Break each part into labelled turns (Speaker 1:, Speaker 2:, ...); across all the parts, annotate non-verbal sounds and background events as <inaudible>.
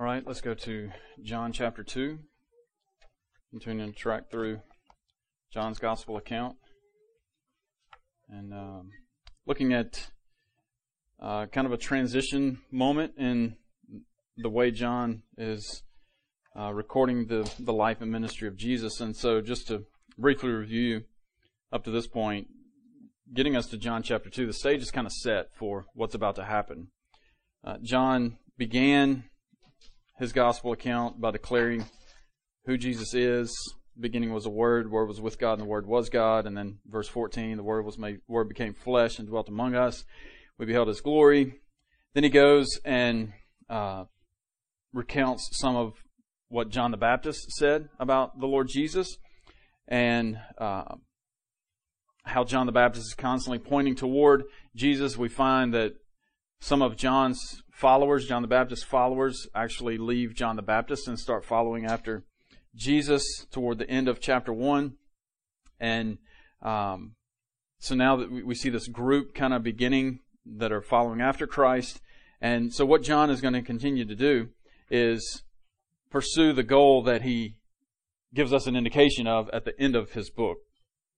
Speaker 1: All right, let's go to John chapter 2. Continuing to track through John's gospel account. And um, looking at uh, kind of a transition moment in the way John is uh, recording the, the life and ministry of Jesus. And so, just to briefly review up to this point, getting us to John chapter 2, the stage is kind of set for what's about to happen. Uh, John began his gospel account by declaring who Jesus is. Beginning was a word, word was with God, and the word was God. And then verse 14, the word was made, word became flesh and dwelt among us. We beheld his glory. Then he goes and uh, recounts some of what John the Baptist said about the Lord Jesus and uh, how John the Baptist is constantly pointing toward Jesus. We find that some of John's followers, John the Baptist's followers, actually leave John the Baptist and start following after Jesus toward the end of chapter 1. And um, so now that we see this group kind of beginning that are following after Christ. And so what John is going to continue to do is pursue the goal that he gives us an indication of at the end of his book.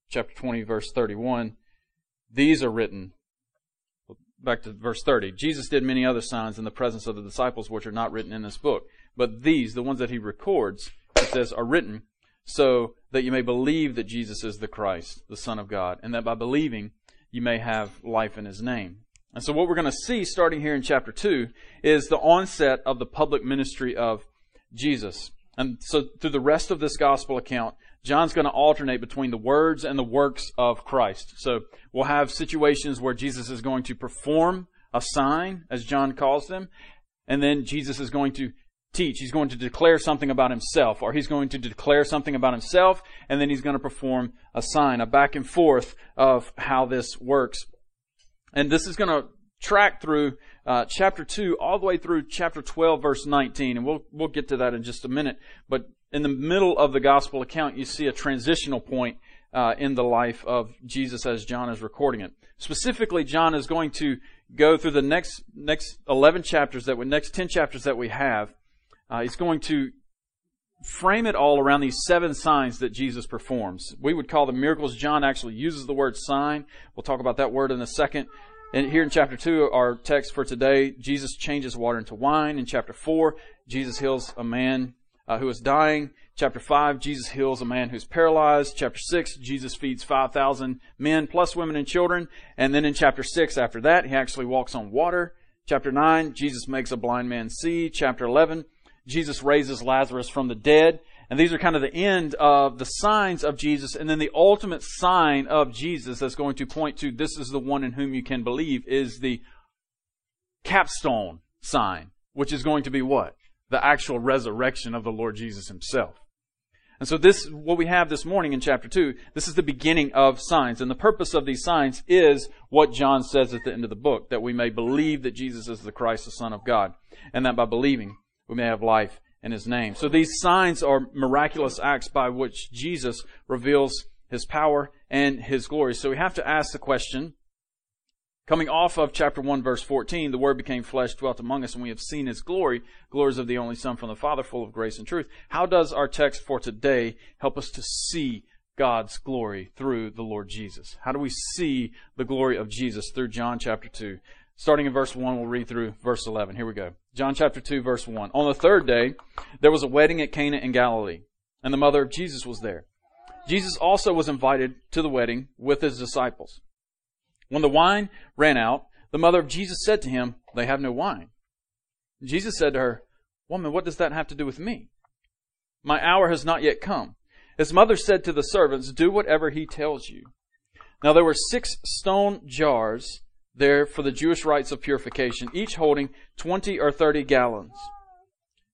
Speaker 1: Chapter 20, verse 31. These are written back to verse 30. Jesus did many other signs in the presence of the disciples which are not written in this book. But these, the ones that he records, it says, are written so that you may believe that Jesus is the Christ, the Son of God, and that by believing you may have life in his name. And so what we're going to see starting here in chapter 2 is the onset of the public ministry of Jesus. And so through the rest of this gospel account, John's going to alternate between the words and the works of Christ. So we'll have situations where Jesus is going to perform a sign, as John calls them, and then Jesus is going to teach. He's going to declare something about himself, or he's going to declare something about himself, and then he's going to perform a sign, a back and forth of how this works. And this is going to track through uh, chapter 2 all the way through chapter 12, verse 19, and we'll, we'll get to that in just a minute. But in the middle of the gospel account, you see a transitional point uh, in the life of Jesus as John is recording it. Specifically, John is going to go through the next next eleven chapters that we next ten chapters that we have. Uh, he's going to frame it all around these seven signs that Jesus performs. We would call them miracles. John actually uses the word sign. We'll talk about that word in a second. And here in chapter 2, our text for today, Jesus changes water into wine. In chapter 4, Jesus heals a man uh, who is dying. Chapter 5, Jesus heals a man who's paralyzed. Chapter 6, Jesus feeds 5,000 men plus women and children. And then in chapter 6, after that, he actually walks on water. Chapter 9, Jesus makes a blind man see. Chapter 11, Jesus raises Lazarus from the dead. And these are kind of the end of the signs of Jesus. And then the ultimate sign of Jesus that's going to point to this is the one in whom you can believe is the capstone sign, which is going to be what? The actual resurrection of the Lord Jesus himself. And so this, what we have this morning in chapter 2, this is the beginning of signs. And the purpose of these signs is what John says at the end of the book, that we may believe that Jesus is the Christ, the Son of God. And that by believing, we may have life in His name. So these signs are miraculous acts by which Jesus reveals His power and His glory. So we have to ask the question, Coming off of chapter 1 verse 14, the Word became flesh, dwelt among us, and we have seen His glory, glories of the only Son from the Father, full of grace and truth. How does our text for today help us to see God's glory through the Lord Jesus? How do we see the glory of Jesus through John chapter 2? Starting in verse 1, we'll read through verse 11. Here we go. John chapter 2 verse 1. On the third day, there was a wedding at Cana in Galilee, and the mother of Jesus was there. Jesus also was invited to the wedding with his disciples. When the wine ran out, the mother of Jesus said to him, They have no wine. Jesus said to her, Woman, what does that have to do with me? My hour has not yet come. His mother said to the servants, Do whatever he tells you. Now there were six stone jars there for the Jewish rites of purification, each holding twenty or thirty gallons.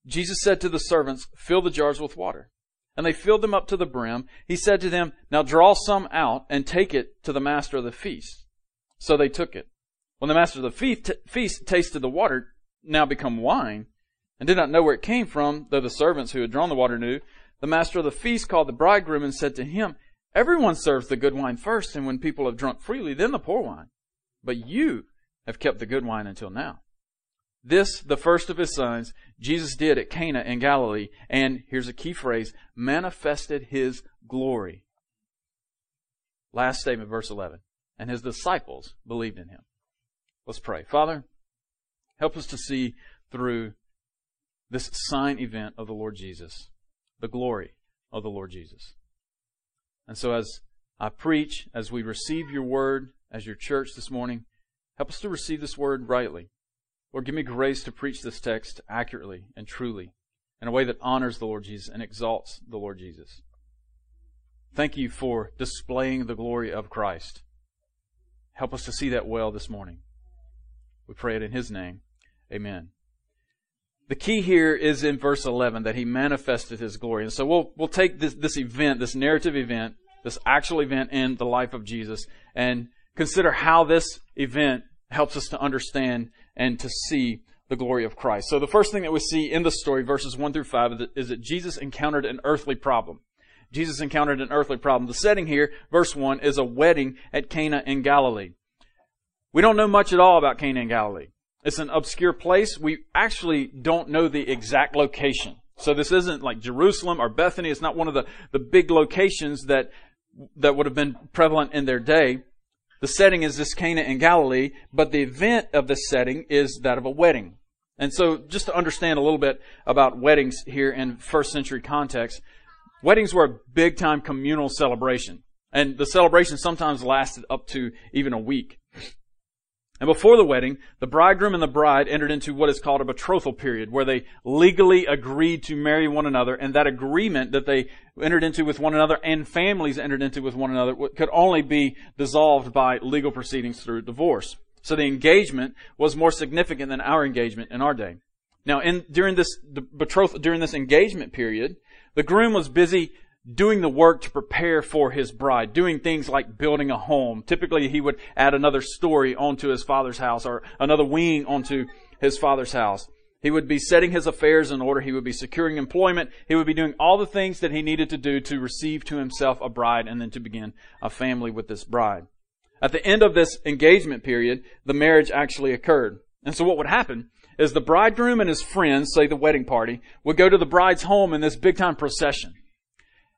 Speaker 1: Jesus said to the servants, Fill the jars with water. And they filled them up to the brim. He said to them, Now draw some out and take it to the master of the feast. So they took it. When the master of the feast, feast tasted the water, now become wine, and did not know where it came from, though the servants who had drawn the water knew, the master of the feast called the bridegroom and said to him, Everyone serves the good wine first, and when people have drunk freely, then the poor wine. But you have kept the good wine until now. This, the first of his sons, Jesus did at Cana in Galilee, and here's a key phrase, manifested his glory. Last statement, verse 11. And his disciples believed in him. Let's pray. Father, help us to see through this sign event of the Lord Jesus, the glory of the Lord Jesus. And so as I preach, as we receive your word as your church this morning, help us to receive this word rightly. Lord, give me grace to preach this text accurately and truly in a way that honors the Lord Jesus and exalts the Lord Jesus. Thank you for displaying the glory of Christ. Help us to see that well this morning. We pray it in His name. Amen. The key here is in verse 11 that He manifested His glory. And so we'll, we'll take this, this event, this narrative event, this actual event in the life of Jesus, and consider how this event helps us to understand and to see the glory of Christ. So the first thing that we see in the story, verses 1 through 5, is that Jesus encountered an earthly problem. Jesus encountered an earthly problem. The setting here, verse 1, is a wedding at Cana in Galilee. We don't know much at all about Cana in Galilee. It's an obscure place. We actually don't know the exact location. So this isn't like Jerusalem or Bethany. It's not one of the, the big locations that, that would have been prevalent in their day. The setting is this Cana in Galilee, but the event of this setting is that of a wedding. And so just to understand a little bit about weddings here in first century context, weddings were a big time communal celebration. And the celebration sometimes lasted up to even a week. And before the wedding, the bridegroom and the bride entered into what is called a betrothal period, where they legally agreed to marry one another, and that agreement that they entered into with one another and families entered into with one another could only be dissolved by legal proceedings through divorce. So the engagement was more significant than our engagement in our day. Now, in, during this betrothal, during this engagement period, the groom was busy doing the work to prepare for his bride, doing things like building a home. Typically, he would add another story onto his father's house or another wing onto his father's house. He would be setting his affairs in order. He would be securing employment. He would be doing all the things that he needed to do to receive to himself a bride and then to begin a family with this bride. At the end of this engagement period, the marriage actually occurred. And so what would happen is the bridegroom and his friends, say the wedding party, would go to the bride's home in this big time procession.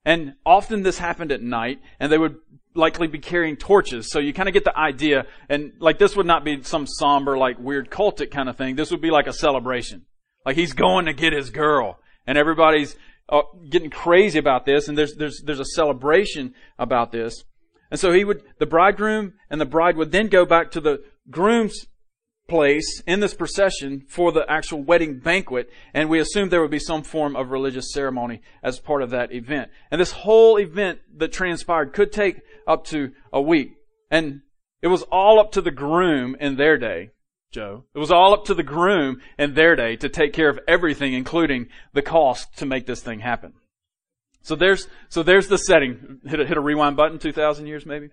Speaker 1: And often this happened at night, and they would likely be carrying torches. So you kind of get the idea. And like this would not be some somber, like weird cultic kind of thing. This would be like a celebration. Like he's going to get his girl. And everybody's uh, getting crazy about this. And there's, there's, there's a celebration about this. And so he would, the bridegroom and the bride would then go back to the groom's place in this procession for the actual wedding banquet, and we assumed there would be some form of religious ceremony as part of that event. And this whole event that transpired could take up to a week. And it was all up to the groom in their day, Joe. It was all up to the groom in their day to take care of everything, including the cost to make this thing happen. So there's, so there's the setting. Hit a, hit a rewind button, 2,000 years maybe?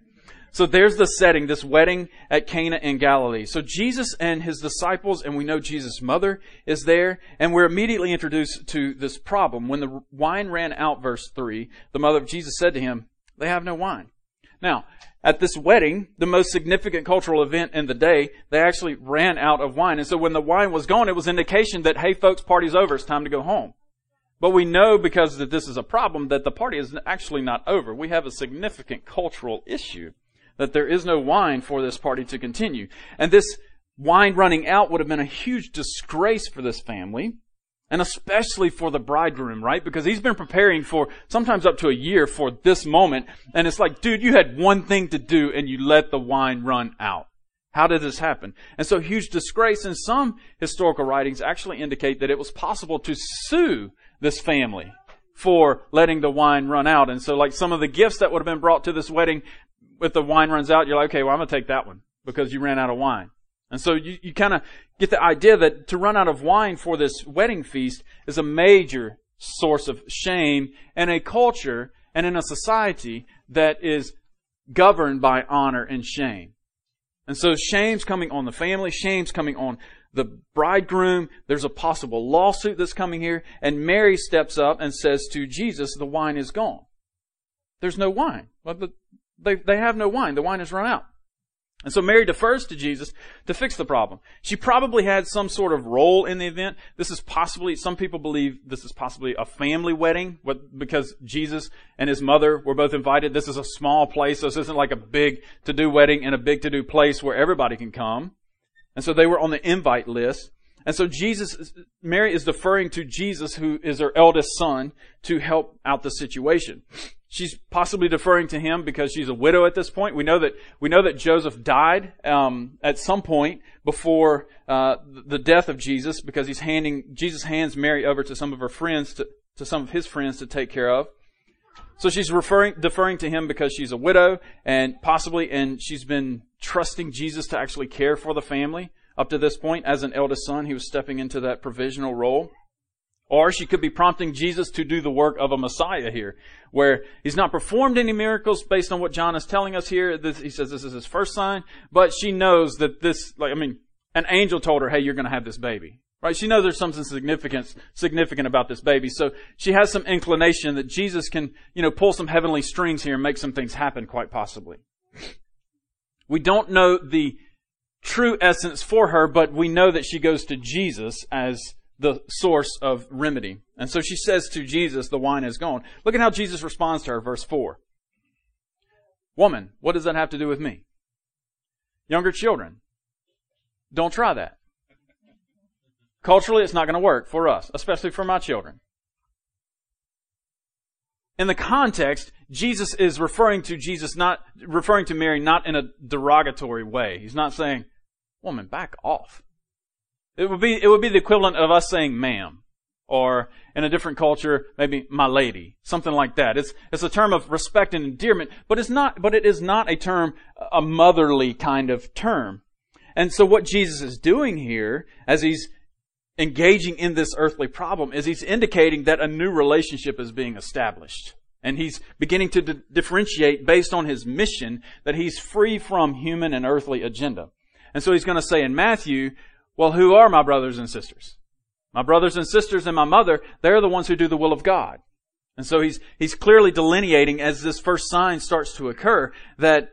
Speaker 1: So there's the setting, this wedding at Cana in Galilee. So Jesus and his disciples, and we know Jesus' mother is there, and we're immediately introduced to this problem. When the wine ran out, verse 3, the mother of Jesus said to him, They have no wine. Now, at this wedding, the most significant cultural event in the day, they actually ran out of wine. And so when the wine was gone, it was indication that, hey folks, party's over, it's time to go home. But we know because that this is a problem that the party is actually not over. We have a significant cultural issue that there is no wine for this party to continue. And this wine running out would have been a huge disgrace for this family, and especially for the bridegroom, right? Because he's been preparing for sometimes up to a year for this moment, and it's like, dude, you had one thing to do and you let the wine run out. How did this happen? And so huge disgrace, and some historical writings actually indicate that it was possible to sue this family for letting the wine run out. And so like some of the gifts that would have been brought to this wedding if the wine runs out, you're like, okay, well, I'm going to take that one because you ran out of wine. And so you, you kind of get the idea that to run out of wine for this wedding feast is a major source of shame in a culture and in a society that is governed by honor and shame. And so shame's coming on the family, shame's coming on the bridegroom. There's a possible lawsuit that's coming here. And Mary steps up and says to Jesus, the wine is gone. There's no wine. Well, the, they, they have no wine. The wine has run out. And so Mary defers to Jesus to fix the problem. She probably had some sort of role in the event. This is possibly, some people believe this is possibly a family wedding but because Jesus and his mother were both invited. This is a small place, so this isn't like a big to-do wedding in a big to-do place where everybody can come. And so they were on the invite list. And so Jesus, Mary is deferring to Jesus, who is her eldest son, to help out the situation. She's possibly deferring to him because she's a widow at this point. We know that we know that Joseph died um, at some point before uh, the death of Jesus because he's handing Jesus hands Mary over to some of her friends to, to some of his friends to take care of. So she's referring deferring to him because she's a widow and possibly and she's been trusting Jesus to actually care for the family up to this point as an eldest son. He was stepping into that provisional role. Or she could be prompting Jesus to do the work of a Messiah here, where he's not performed any miracles based on what John is telling us here. This, he says this is his first sign, but she knows that this, like, I mean, an angel told her, hey, you're going to have this baby. Right? She knows there's something significant, significant about this baby. So she has some inclination that Jesus can, you know, pull some heavenly strings here and make some things happen quite possibly. We don't know the true essence for her, but we know that she goes to Jesus as the source of remedy. And so she says to Jesus, the wine is gone. Look at how Jesus responds to her, verse 4. Woman, what does that have to do with me? Younger children, don't try that. Culturally, it's not going to work for us, especially for my children. In the context, Jesus is referring to Jesus not, referring to Mary not in a derogatory way. He's not saying, woman, back off. It would be, it would be the equivalent of us saying ma'am. Or in a different culture, maybe my lady. Something like that. It's, it's a term of respect and endearment, but it's not, but it is not a term, a motherly kind of term. And so what Jesus is doing here, as he's engaging in this earthly problem, is he's indicating that a new relationship is being established. And he's beginning to d- differentiate based on his mission that he's free from human and earthly agenda. And so he's going to say in Matthew, well, who are my brothers and sisters? My brothers and sisters and my mother, they're the ones who do the will of God. And so he's, he's clearly delineating as this first sign starts to occur that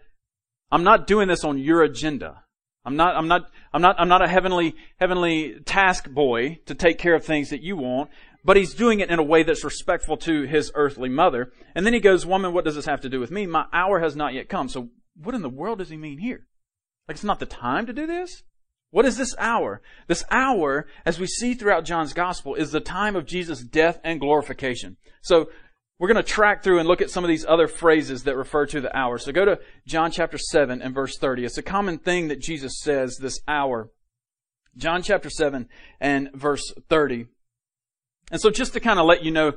Speaker 1: I'm not doing this on your agenda. I'm not, I'm not, I'm not, I'm not a heavenly, heavenly task boy to take care of things that you want, but he's doing it in a way that's respectful to his earthly mother. And then he goes, woman, what does this have to do with me? My hour has not yet come. So what in the world does he mean here? Like it's not the time to do this? What is this hour? This hour, as we see throughout John's gospel, is the time of Jesus' death and glorification. So, we're going to track through and look at some of these other phrases that refer to the hour. So go to John chapter 7 and verse 30. It's a common thing that Jesus says this hour. John chapter 7 and verse 30. And so just to kind of let you know,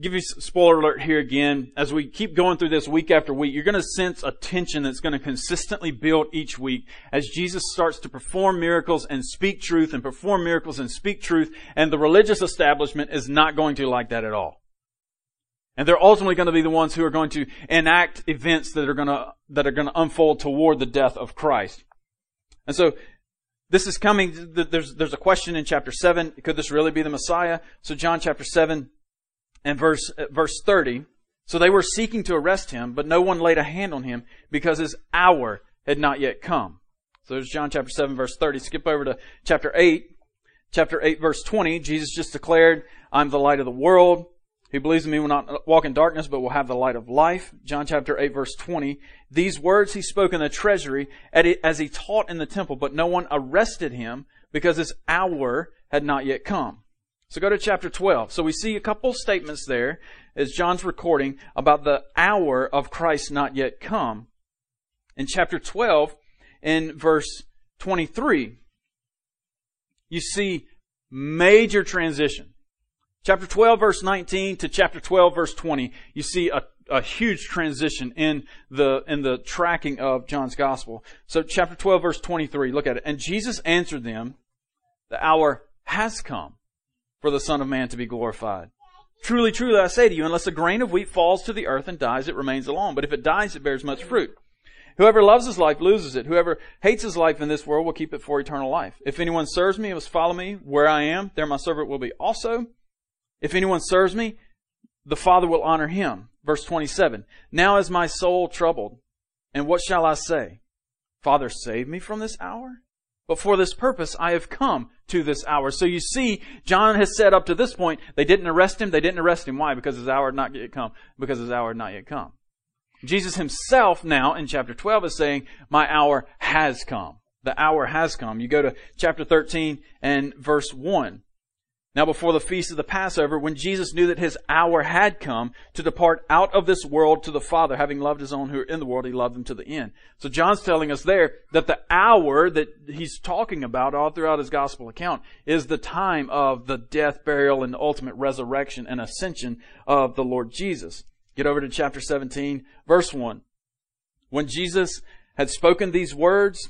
Speaker 1: give you spoiler alert here again. As we keep going through this week after week, you're going to sense a tension that's going to consistently build each week as Jesus starts to perform miracles and speak truth and perform miracles and speak truth. And the religious establishment is not going to like that at all. And they're ultimately going to be the ones who are going to enact events that are going to, that are going to unfold toward the death of Christ. And so, this is coming, there's, there's a question in chapter 7. Could this really be the Messiah? So John chapter 7, and verse, verse 30. So they were seeking to arrest him, but no one laid a hand on him because his hour had not yet come. So there's John chapter 7 verse 30. Skip over to chapter 8. Chapter 8 verse 20. Jesus just declared, I'm the light of the world. Who believes in me will not walk in darkness, but will have the light of life. John chapter 8 verse 20. These words he spoke in the treasury as he taught in the temple, but no one arrested him because his hour had not yet come. So go to chapter 12. So we see a couple statements there as John's recording about the hour of Christ not yet come. In chapter 12, in verse 23, you see major transition. Chapter 12 verse 19 to chapter 12 verse 20, you see a, a huge transition in the, in the tracking of John's gospel. So chapter 12 verse 23, look at it. And Jesus answered them, the hour has come for the Son of Man to be glorified. Truly, truly, I say to you, unless a grain of wheat falls to the earth and dies, it remains alone. But if it dies, it bears much fruit. Whoever loves his life loses it. Whoever hates his life in this world will keep it for eternal life. If anyone serves me and must follow me where I am, there my servant will be also. If anyone serves me, the Father will honor him. Verse 27. Now is my soul troubled, and what shall I say? Father, save me from this hour? But for this purpose I have come to this hour. So you see, John has said up to this point, they didn't arrest him. They didn't arrest him. Why? Because his hour had not yet come. Because his hour had not yet come. Jesus himself now in chapter 12 is saying, my hour has come. The hour has come. You go to chapter 13 and verse 1. Now before the feast of the Passover, when Jesus knew that his hour had come to depart out of this world to the Father, having loved his own who are in the world, he loved them to the end. So John's telling us there that the hour that he's talking about all throughout his gospel account is the time of the death, burial, and ultimate resurrection and ascension of the Lord Jesus. Get over to chapter 17, verse 1. When Jesus had spoken these words,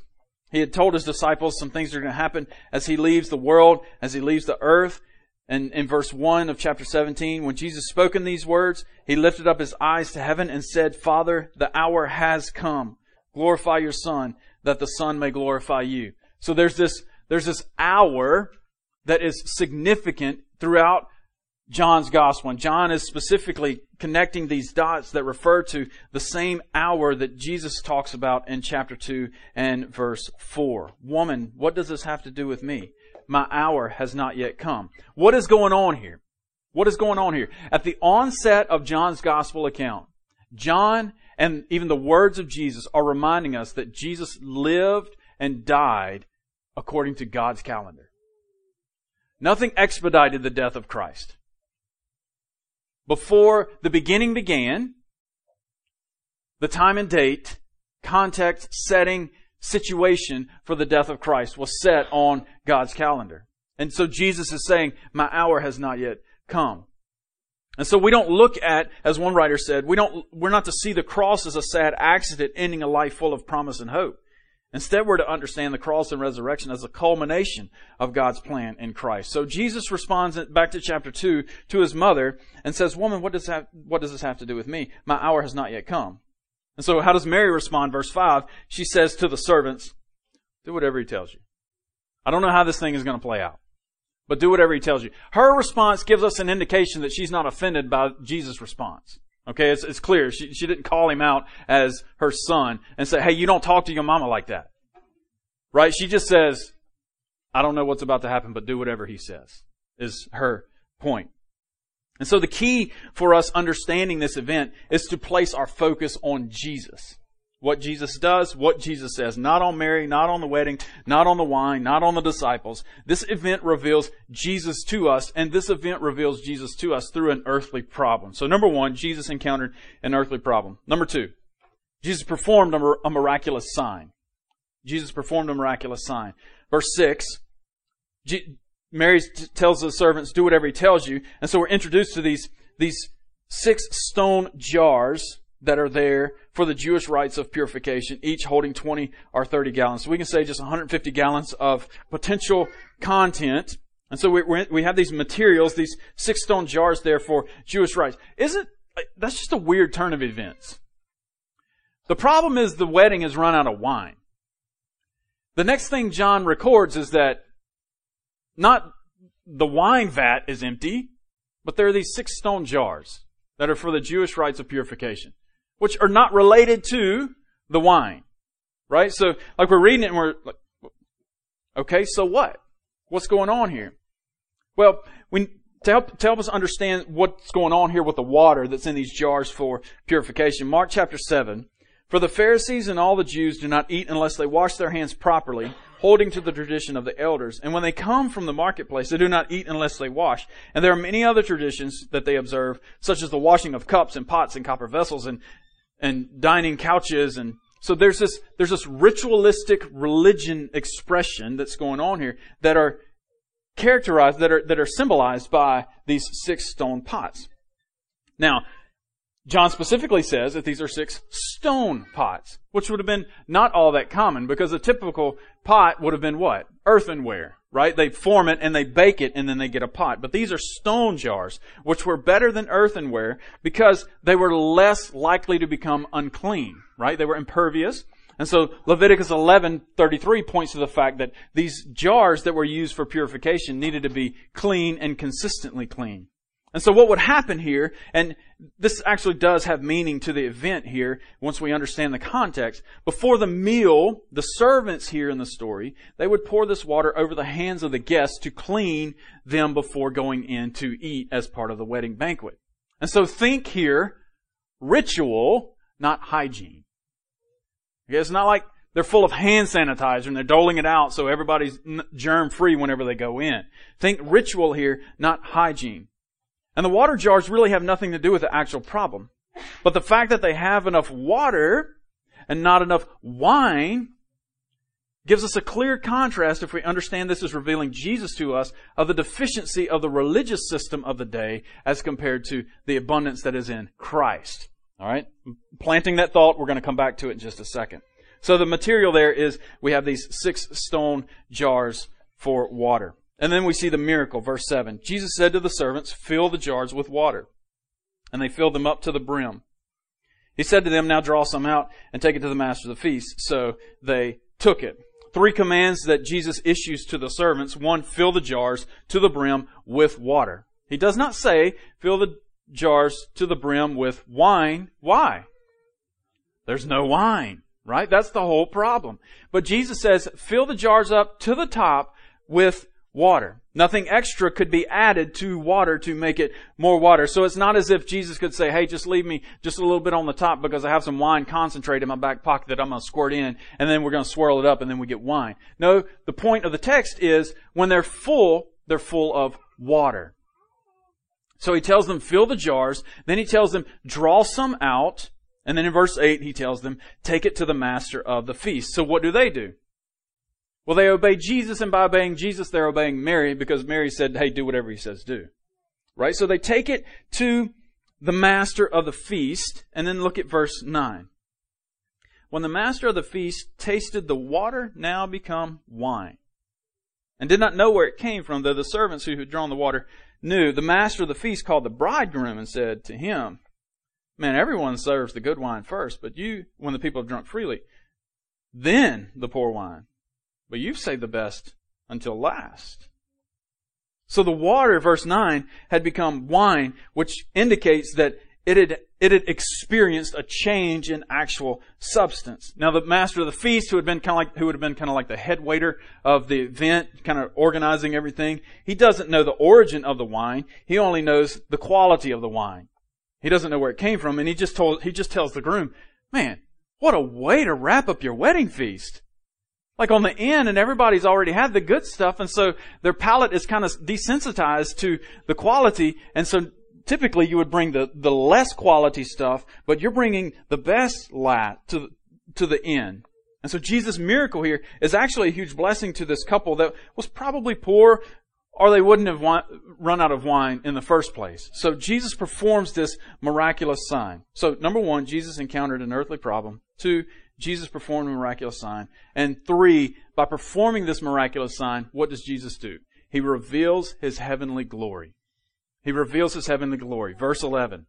Speaker 1: he had told his disciples some things are going to happen as he leaves the world, as he leaves the earth. And in verse 1 of chapter 17, when Jesus spoke in these words, he lifted up his eyes to heaven and said, Father, the hour has come. Glorify your Son, that the Son may glorify you. So there's this, there's this hour that is significant throughout John's gospel. And John is specifically connecting these dots that refer to the same hour that Jesus talks about in chapter 2 and verse 4. Woman, what does this have to do with me? My hour has not yet come. What is going on here? What is going on here? At the onset of John's gospel account, John and even the words of Jesus are reminding us that Jesus lived and died according to God's calendar. Nothing expedited the death of Christ before the beginning began, the time and date, context, setting, situation for the death of Christ was set on God's calendar. And so Jesus is saying, my hour has not yet come. And so we don't look at, as one writer said, we don't, we're not to see the cross as a sad accident ending a life full of promise and hope. Instead, we're to understand the cross and resurrection as a culmination of God's plan in Christ. So Jesus responds back to chapter 2 to his mother and says, Woman, what does, what does this have to do with me? My hour has not yet come. And so how does Mary respond? Verse 5, she says to the servants, Do whatever he tells you. I don't know how this thing is going to play out, but do whatever he tells you. Her response gives us an indication that she's not offended by Jesus' response. Okay, it's, it's clear. She, she didn't call him out as her son and say, hey, you don't talk to your mama like that. Right? She just says, I don't know what's about to happen, but do whatever he says, is her point. And so the key for us understanding this event is to place our focus on Jesus what Jesus does, what Jesus says. Not on Mary, not on the wedding, not on the wine, not on the disciples. This event reveals Jesus to us, and this event reveals Jesus to us through an earthly problem. So number one, Jesus encountered an earthly problem. Number two, Jesus performed a, miraculous sign. Jesus performed a miraculous sign. Verse six, Mary tells the servants, do whatever he tells you. And so we're introduced to these, these six stone jars that are there for the Jewish rites of purification, each holding 20 or 30 gallons. So we can say just 150 gallons of potential content. And so we, we have these materials, these six stone jars there for Jewish rites. Isn't, that's just a weird turn of events. The problem is the wedding has run out of wine. The next thing John records is that not the wine vat is empty, but there are these six stone jars that are for the Jewish rites of purification which are not related to the wine. Right? So, like we're reading it and we're like, okay, so what? What's going on here? Well, we, to help, to help us understand what's going on here with the water that's in these jars for purification, Mark chapter 7, for the Pharisees and all the Jews do not eat unless they wash their hands properly, holding to the tradition of the elders. And when they come from the marketplace, they do not eat unless they wash. And there are many other traditions that they observe, such as the washing of cups and pots and copper vessels and and dining couches and so there's this there's this ritualistic religion expression that's going on here that are characterized that are that are symbolized by these six stone pots. Now, John specifically says that these are six stone pots, which would have been not all that common because a typical pot would have been what? Earthenware, right? They form it and they bake it and then they get a pot. But these are stone jars, which were better than earthenware because they were less likely to become unclean, right? They were impervious. And so Leviticus 11:33 points to the fact that these jars that were used for purification needed to be clean and consistently clean. And so what would happen here, and this actually does have meaning to the event here once we understand the context. Before the meal, the servants here in the story, they would pour this water over the hands of the guests to clean them before going in to eat as part of the wedding banquet. And so think here, ritual, not hygiene. Okay, it's not like they're full of hand sanitizer and they're doling it out so everybody's germ free whenever they go in. Think ritual here, not hygiene. And the water jars really have nothing to do with the actual problem. But the fact that they have enough water and not enough wine gives us a clear contrast if we understand this is revealing Jesus to us of the deficiency of the religious system of the day as compared to the abundance that is in Christ. Alright? Planting that thought, we're going to come back to it in just a second. So the material there is we have these six stone jars for water. And then we see the miracle, verse 7. Jesus said to the servants, Fill the jars with water. And they filled them up to the brim. He said to them, Now draw some out and take it to the master of the feast. So they took it. Three commands that Jesus issues to the servants. One, fill the jars to the brim with water. He does not say, fill the jars to the brim with wine. Why? There's no wine, right? That's the whole problem. But Jesus says, fill the jars up to the top with water. Nothing extra could be added to water to make it more water. So it's not as if Jesus could say, hey, just leave me just a little bit on the top because I have some wine concentrate in my back pocket that I'm going to squirt in and then we're going to swirl it up and then we get wine. No, the point of the text is when they're full, they're full of water. So he tells them, fill the jars. Then he tells them, draw some out. And then in verse 8, he tells them, take it to the master of the feast. So what do they do? Well, they obey Jesus, and by obeying Jesus, they're obeying Mary because Mary said, hey, do whatever he says do. Right? So they take it to the master of the feast, and then look at verse 9. When the master of the feast tasted the water now become wine, and did not know where it came from, though the servants who had drawn the water knew, the master of the feast called the bridegroom and said to him, Man, everyone serves the good wine first, but you, when the people have drunk freely, then the poor wine. But you've saved the best until last. So the water, verse 9, had become wine, which indicates that it had, it had experienced a change in actual substance. Now the master of the feast, who had been kind of like, who would have been kind of like the head waiter of the event, kind of organizing everything, he doesn't know the origin of the wine. He only knows the quality of the wine. He doesn't know where it came from, and he just told, he just tells the groom, man, what a way to wrap up your wedding feast like on the end and everybody's already had the good stuff and so their palate is kind of desensitized to the quality and so typically you would bring the, the less quality stuff but you're bringing the best lat to, to the end. And so Jesus' miracle here is actually a huge blessing to this couple that was probably poor or they wouldn't have run out of wine in the first place. So Jesus performs this miraculous sign. So number one, Jesus encountered an earthly problem. Two, Jesus performed a miraculous sign. And three, by performing this miraculous sign, what does Jesus do? He reveals his heavenly glory. He reveals his heavenly glory. Verse 11.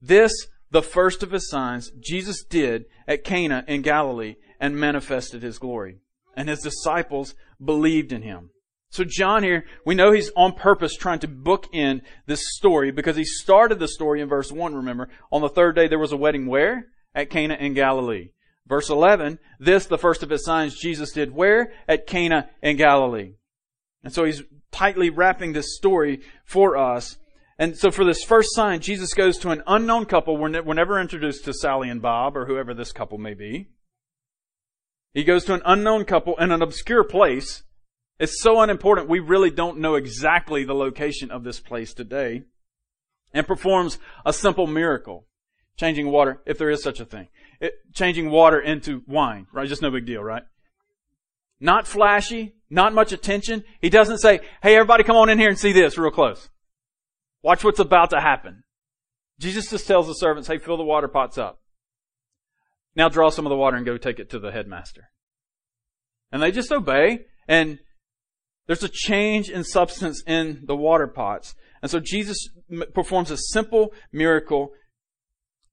Speaker 1: This, the first of his signs, Jesus did at Cana in Galilee and manifested his glory. And his disciples believed in him. So John here, we know he's on purpose trying to book in this story because he started the story in verse 1, remember. On the third day there was a wedding where? At Cana in Galilee. Verse 11, this, the first of his signs, Jesus did where? At Cana in Galilee. And so he's tightly wrapping this story for us. And so for this first sign, Jesus goes to an unknown couple. We're, never introduced to Sally and Bob or whoever this couple may be. He goes to an unknown couple in an obscure place. It's so unimportant, we really don't know exactly the location of this place today. And performs a simple miracle. Changing water, if there is such a thing it, changing water into wine, right? Just no big deal, right? Not flashy, not much attention. He doesn't say, hey, everybody come on in here and see this real close. Watch what's about to happen. Jesus just tells the servants, hey, fill the water pots up. Now draw some of the water and go take it to the headmaster. And they just obey, and there's a change in substance in the water pots. And so Jesus performs a simple miracle,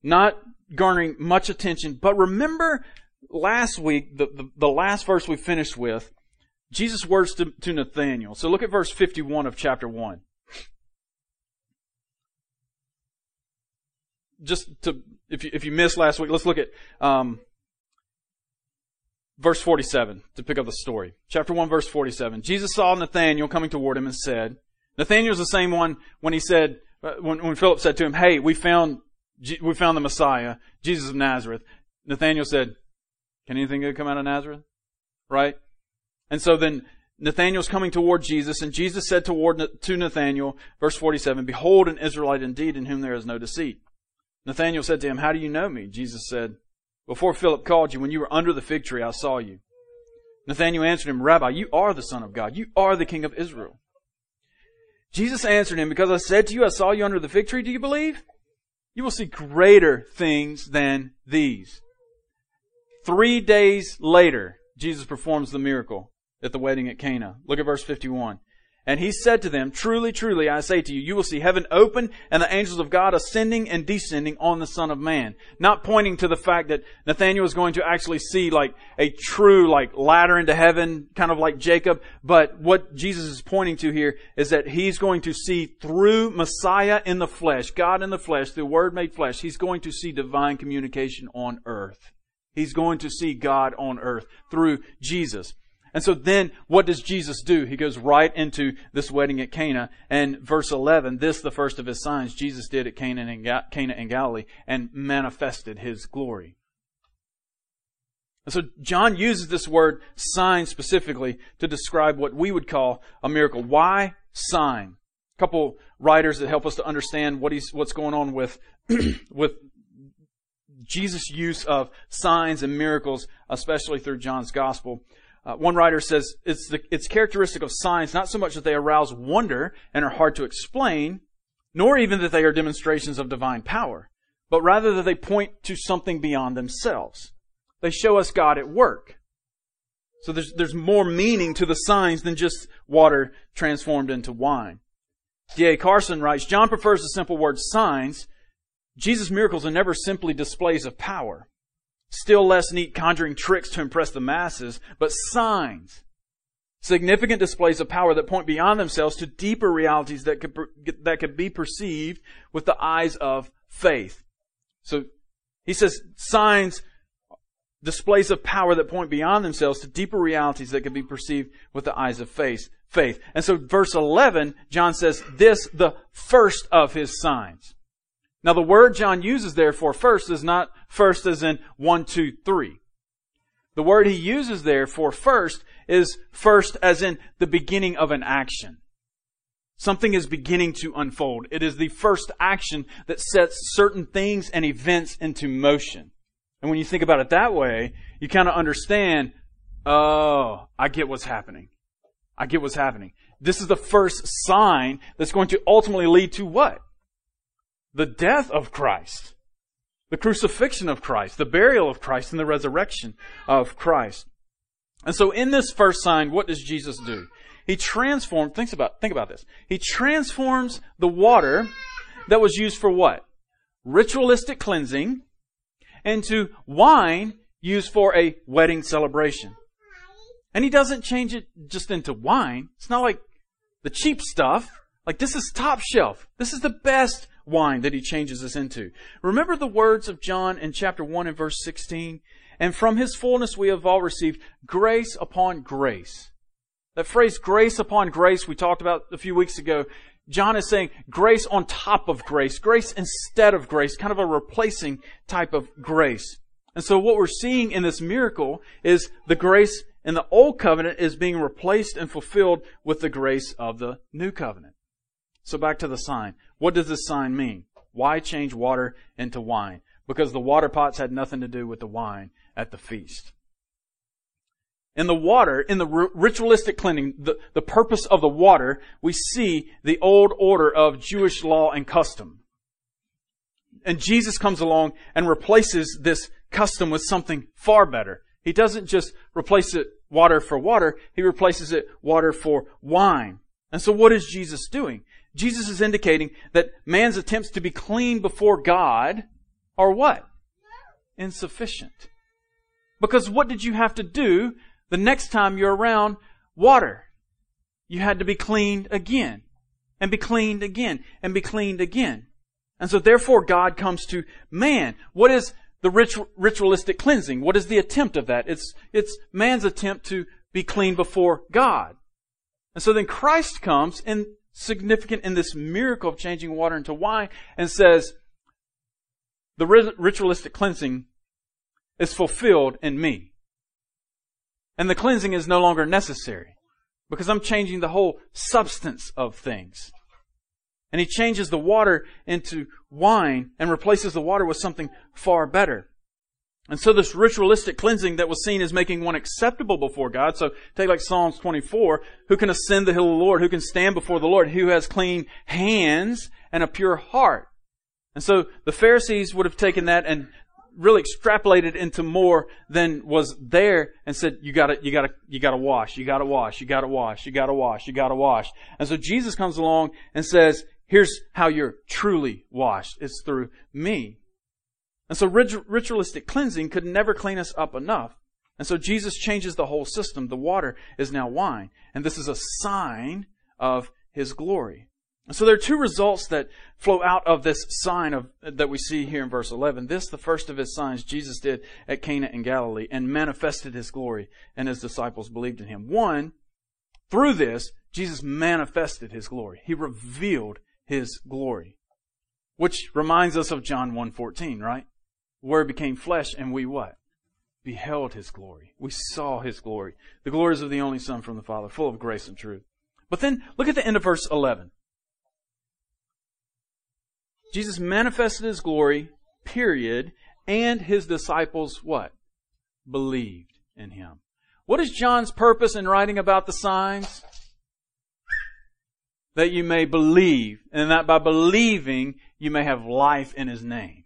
Speaker 1: not garnering much attention. But remember last week, the, the, the last verse we finished with, Jesus' words to, to Nathanael. So look at verse 51 of chapter 1. just to, if you, if you missed last week, let's look at, um, verse 47 to pick up the story. Chapter 1 verse 47. Jesus saw Nathanael coming toward him and said, Nathanael's the same one when he said, uh, when, when Philip said to him, hey, we found, we found the Messiah, Jesus of Nazareth. Nathanael said, can anything good come out of Nazareth? Right? And so then Nathanael's coming toward Jesus, and Jesus said toward, to Nathanael, verse 47, Behold an Israelite indeed in whom there is no deceit. Nathanael said to him, How do you know me? Jesus said, Before Philip called you, when you were under the fig tree, I saw you. Nathanael answered him, Rabbi, you are the Son of God. You are the King of Israel. Jesus answered him, Because I said to you, I saw you under the fig tree, do you believe? You will see greater things than these. Three days later, Jesus performs the miracle at the wedding at Cana. Look at verse 51. And he said to them, Truly, truly, I say to you, you will see heaven open and the angels of God ascending and descending on the Son of Man. Not pointing to the fact that Nathanael is going to actually see like a true like ladder into heaven, kind of like Jacob. But what Jesus is pointing to here is that he's going to see through Messiah in the flesh, God in the flesh, the Word made flesh, he's going to see divine communication on earth. He's going to see God on earth through Jesus. And so then what does Jesus do? He goes right into this wedding at Cana and verse 11, this the first of his signs Jesus did at Cana in, Cana in Galilee and manifested his glory. And so John uses this word sign specifically to describe what we would call a miracle. Why sign? A couple writers that help us to understand what he's, what's going on with, <clears throat> with Jesus' use of signs and miracles, especially through John's gospel. Uh, one writer says it's, the, it's characteristic of signs not so much that they arouse wonder and are hard to explain, nor even that they are demonstrations of divine power, but rather that they point to something beyond themselves. They show us God at work. So there's, there's more meaning to the signs than just water transformed into wine. D.A. Carson writes, John prefers the simple word signs. Jesus' miracles are never simply displays of power. Still less neat conjuring tricks to impress the masses, but signs. Significant displays of power that point beyond themselves to deeper realities that could, that could be perceived with the eyes of faith. So, he says signs, displays of power that point beyond themselves to deeper realities that could be perceived with the eyes of faith. Faith. And so verse 11, John says, this, the first of his signs. Now the word John uses there for first is not first as in one, two, three. The word he uses there for first is first as in the beginning of an action. Something is beginning to unfold. It is the first action that sets certain things and events into motion. And when you think about it that way, you kind of understand, oh, I get what's happening. I get what's happening. This is the first sign that's going to ultimately lead to what? The death of Christ, the crucifixion of Christ, the burial of Christ, and the resurrection of Christ. And so in this first sign, what does Jesus do? He transforms, think about, think about this. He transforms the water that was used for what? Ritualistic cleansing into wine used for a wedding celebration. And he doesn't change it just into wine. It's not like the cheap stuff. Like this is top shelf. This is the best wine that he changes us into. Remember the words of John in chapter 1 and verse 16? And from his fullness we have all received grace upon grace. That phrase grace upon grace we talked about a few weeks ago. John is saying grace on top of grace, grace instead of grace, kind of a replacing type of grace. And so what we're seeing in this miracle is the grace in the old covenant is being replaced and fulfilled with the grace of the new covenant. So back to the sign. What does this sign mean? Why change water into wine? Because the water pots had nothing to do with the wine at the feast. In the water, in the ritualistic cleansing, the, the purpose of the water, we see the old order of Jewish law and custom. And Jesus comes along and replaces this custom with something far better. He doesn't just replace it water for water, he replaces it water for wine. And so what is Jesus doing? Jesus is indicating that man's attempts to be clean before God are what? Insufficient. Because what did you have to do the next time you're around water? You had to be cleaned again, and be cleaned again, and be cleaned again. And so therefore God comes to man. What is the ritualistic cleansing? What is the attempt of that? It's, it's man's attempt to be clean before God. And so then Christ comes and significant in this miracle of changing water into wine and says, the ritualistic cleansing is fulfilled in me. And the cleansing is no longer necessary because I'm changing the whole substance of things. And he changes the water into wine and replaces the water with something far better. And so this ritualistic cleansing that was seen as making one acceptable before God. So take like Psalms 24. Who can ascend the hill of the Lord? Who can stand before the Lord? Who has clean hands and a pure heart? And so the Pharisees would have taken that and really extrapolated into more than was there and said, you gotta, you gotta, you gotta wash, you gotta wash, you gotta wash, you gotta wash, you gotta wash. And so Jesus comes along and says, here's how you're truly washed. It's through me. And so ritualistic cleansing could never clean us up enough. And so Jesus changes the whole system. The water is now wine. And this is a sign of his glory. And so there are two results that flow out of this sign of, that we see here in verse 11. This, the first of his signs Jesus did at Cana in Galilee and manifested his glory and his disciples believed in him. One, through this, Jesus manifested his glory. He revealed his glory. Which reminds us of John 1.14, right? Word became flesh and we what? Beheld his glory. We saw his glory. The glories of the only Son from the Father, full of grace and truth. But then look at the end of verse 11. Jesus manifested his glory, period, and his disciples what? Believed in him. What is John's purpose in writing about the signs? That you may believe, and that by believing you may have life in his name.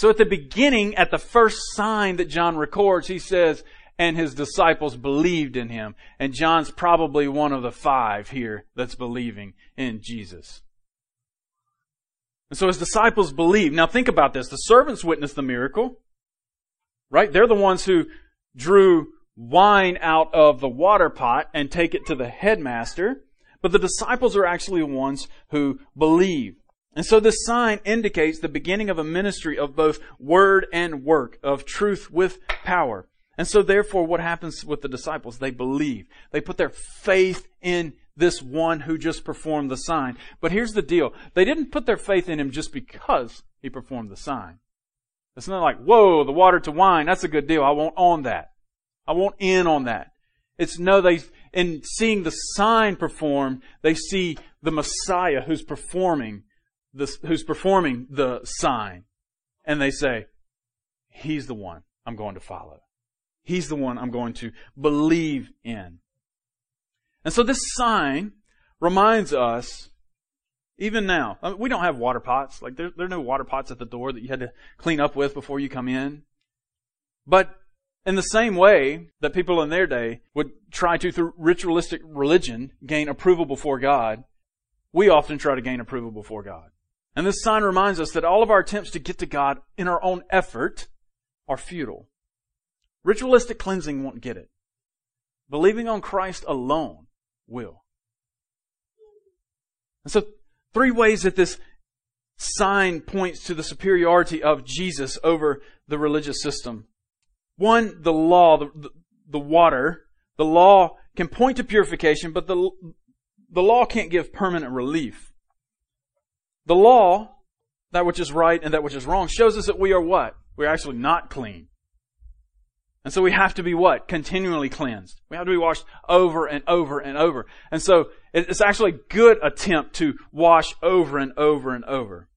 Speaker 1: So at the beginning, at the first sign that John records, he says, and his disciples believed in him. And John's probably one of the five here that's believing in Jesus. And so his disciples believe. Now think about this. The servants witnessed the miracle. Right? They're the ones who drew wine out of the water pot and take it to the headmaster. But the disciples are actually the ones who believe. And so this sign indicates the beginning of a ministry of both word and work, of truth with power. And so therefore what happens with the disciples? They believe. They put their faith in this one who just performed the sign. But here's the deal. They didn't put their faith in him just because he performed the sign. It's not like, whoa, the water to wine, that's a good deal. I won't that. I won't in on that. It's no, they, in seeing the sign performed, they see the Messiah who's performing the, who's performing the sign. And they say, He's the one I'm going to follow. He's the one I'm going to believe in. And so this sign reminds us, even now, I mean, we don't have water pots. Like there, there are no water pots at the door that you had to clean up with before you come in. But in the same way that people in their day would try to, through ritualistic religion, gain approval before God, we often try to gain approval before God. And this sign reminds us that all of our attempts to get to God in our own effort are futile. Ritualistic cleansing won't get it. Believing on Christ alone will. And so, three ways that this sign points to the superiority of Jesus over the religious system. One, the law, the, the, water. The law can point to purification, but the, the law can't give permanent relief. The law, that which is right and that which is wrong, shows us that we are what? We're actually not clean. And so we have to be what? Continually cleansed. We have to be washed over and over and over. And so it's actually a good attempt to wash over and over and over.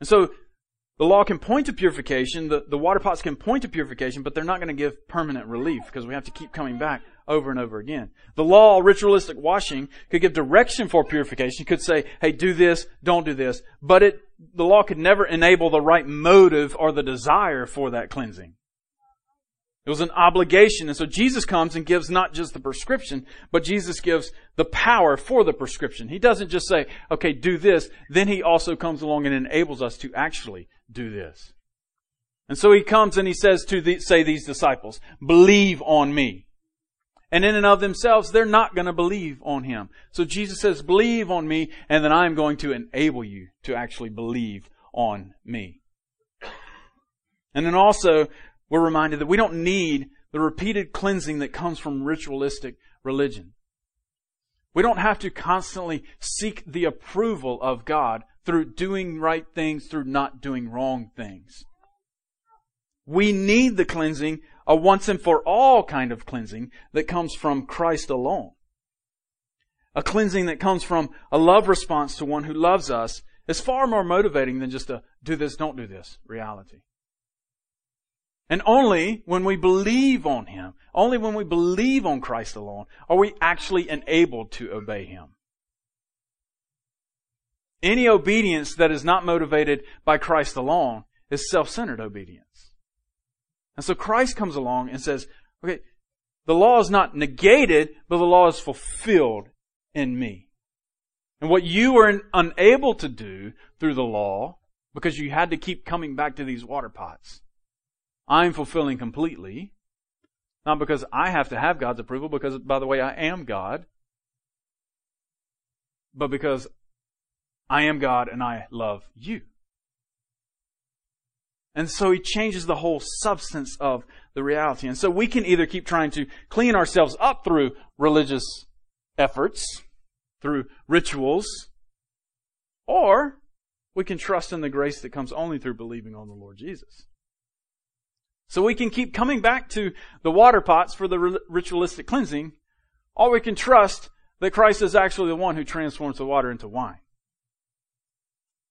Speaker 1: And so the law can point to purification, the, the water pots can point to purification, but they're not going to give permanent relief because we have to keep coming back over and over again. The law, ritualistic washing, could give direction for purification. Could say, hey, do this, don't do this. But it, the law could never enable the right motive or the desire for that cleansing. It was an obligation. And so Jesus comes and gives not just the prescription, but Jesus gives the power for the prescription. He doesn't just say, okay, do this. Then he also comes along and enables us to actually do this. And so he comes and he says to the, say these disciples, believe on me. And in and of themselves, they're not going to believe on Him. So Jesus says, believe on me, and then I'm going to enable you to actually believe on me. And then also, we're reminded that we don't need the repeated cleansing that comes from ritualistic religion. We don't have to constantly seek the approval of God through doing right things, through not doing wrong things. We need the cleansing, a once and for all kind of cleansing that comes from Christ alone. A cleansing that comes from a love response to one who loves us is far more motivating than just a do this, don't do this reality. And only when we believe on Him, only when we believe on Christ alone, are we actually enabled to obey Him. Any obedience that is not motivated by Christ alone is self-centered obedience. And so Christ comes along and says, okay, the law is not negated, but the law is fulfilled in me. And what you were unable to do through the law, because you had to keep coming back to these water pots, I'm fulfilling completely. Not because I have to have God's approval, because, by the way, I am God. But because I am God and I love you. And so he changes the whole substance of the reality. And so we can either keep trying to clean ourselves up through religious efforts, through rituals, or we can trust in the grace that comes only through believing on the Lord Jesus. So we can keep coming back to the water pots for the ritualistic cleansing, or we can trust that Christ is actually the one who transforms the water into wine.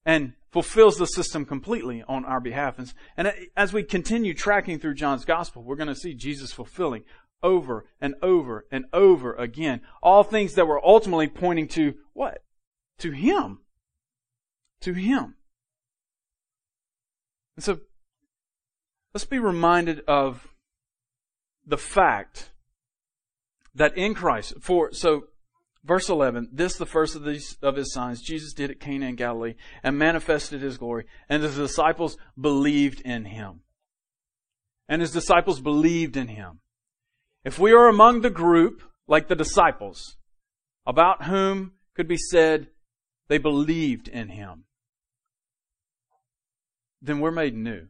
Speaker 1: And fulfills the system completely on our behalf. And uh, as we continue tracking through John's gospel, we're going to see Jesus fulfilling over and over and over again all things that were ultimately pointing to what? To Him. To Him. And so Let's be reminded of the fact that in Christ, for, so, verse 11, this the first of these, of his signs Jesus did at Cana in Galilee and manifested his glory, and his disciples believed in him. And his disciples believed in him. If we are among the group, like the disciples, about whom could be said they believed in him, then we're made new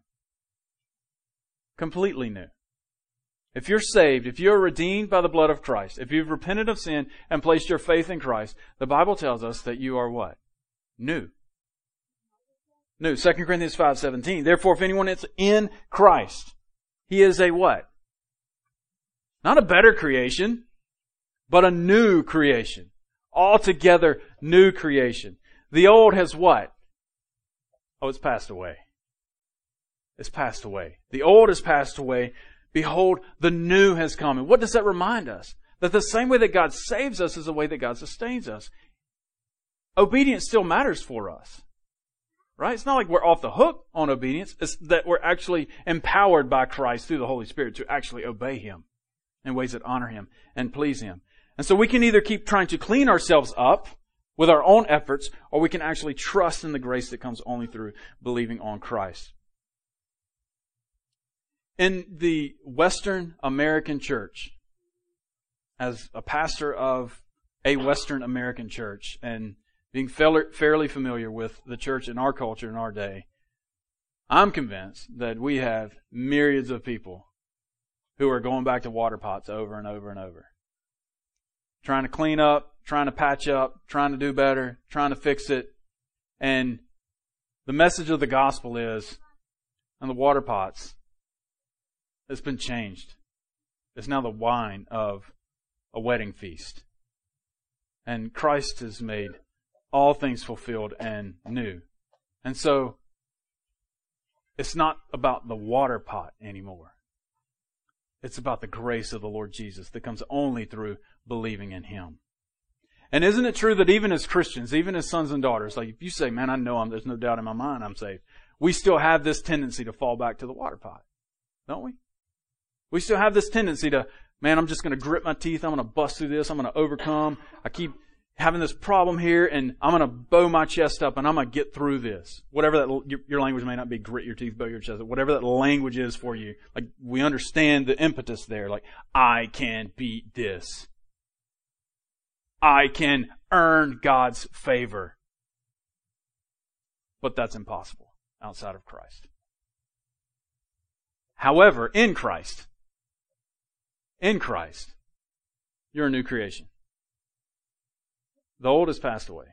Speaker 1: completely new. If you're saved, if you're redeemed by the blood of Christ, if you've repented of sin and placed your faith in Christ, the Bible tells us that you are what? New. New. 2 Corinthians 5:17. Therefore if anyone is in Christ, he is a what? Not a better creation, but a new creation. Altogether new creation. The old has what? Oh, it's passed away It's passed away. The old has passed away. Behold, the new has come. And what does that remind us? That the same way that God saves us is the way that God sustains us. Obedience still matters for us. Right? It's not like we're off the hook on obedience. It's that we're actually empowered by Christ through the Holy Spirit to actually obey Him in ways that honor Him and please Him. And so we can either keep trying to clean ourselves up with our own efforts, or we can actually trust in the grace that comes only through believing on Christ. In the Western American church, as a pastor of a Western American church and being fairly familiar with the church in our culture in our day, I'm convinced that we have myriads of people who are going back to water pots over and over and over. Trying to clean up, trying to patch up, trying to do better, trying to fix it. And the message of the gospel is, and the water pots, it's been changed. It's now the wine of a wedding feast. And Christ has made all things fulfilled and new. And so, it's not about the water pot anymore. It's about the grace of the Lord Jesus that comes only through believing in Him. And isn't it true that even as Christians, even as sons and daughters, like if you say, man, I know I'm, there's no doubt in my mind I'm saved, we still have this tendency to fall back to the water pot. Don't we? We still have this tendency to, man, I'm just going to grit my teeth. I'm going to bust through this. I'm going to overcome. I keep, having this problem here and I'm going to bow my chest up and I'm going to get through this. Whatever that, your language may not be grit your teeth, bow your chest whatever that language is for you. Like, we understand the impetus there. Like, I can beat this. I can earn God's favor. But that's impossible outside of Christ. However, in Christ, in Christ, you're a new creation. The old has passed away.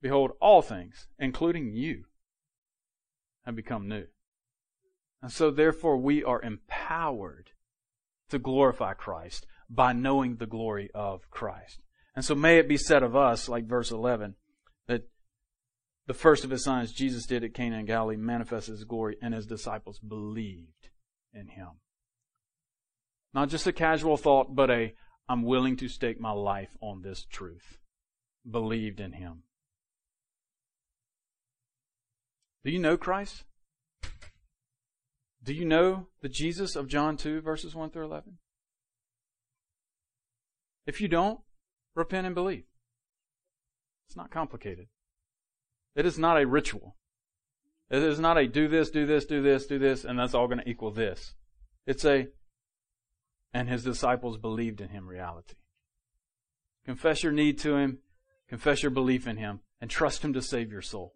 Speaker 1: Behold, all things, including you, have become new. And so therefore we are empowered to glorify Christ by knowing the glory of Christ. And so may it be said of us, like verse 11, that the first of his signs Jesus did at Cana and Galilee manifested his glory, and his disciples believed in him. Not just a casual thought, but a I'm willing to stake my life on this truth. Believed in him. Do you know Christ? Do you know the Jesus of John 2, verses 1 through 11? If you don't, repent and believe. It's not complicated. It is not a ritual. It is not a do this, do this, do this, do this, and that's all going to equal this. It's a and his disciples believed in him reality. Confess your need to him, confess your belief in him, and trust him to save your soul.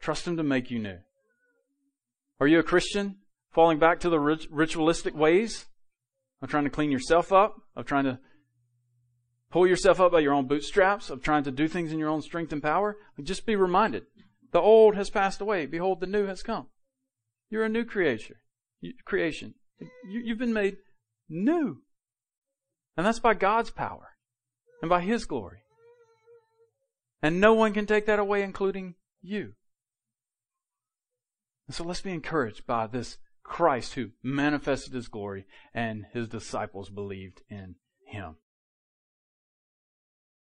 Speaker 1: Trust him to make you new. Are you a Christian falling back to the ritualistic ways of trying to clean yourself up, of trying to pull yourself up by your own bootstraps, of trying to do things in your own strength and power? Just be reminded the old has passed away. Behold, the new has come. You're a new creation. Creation. You've been made new. And that's by God's power and by His glory. And no one can take that away, including you. And so let's be encouraged by this Christ who manifested His glory and His disciples believed in Him.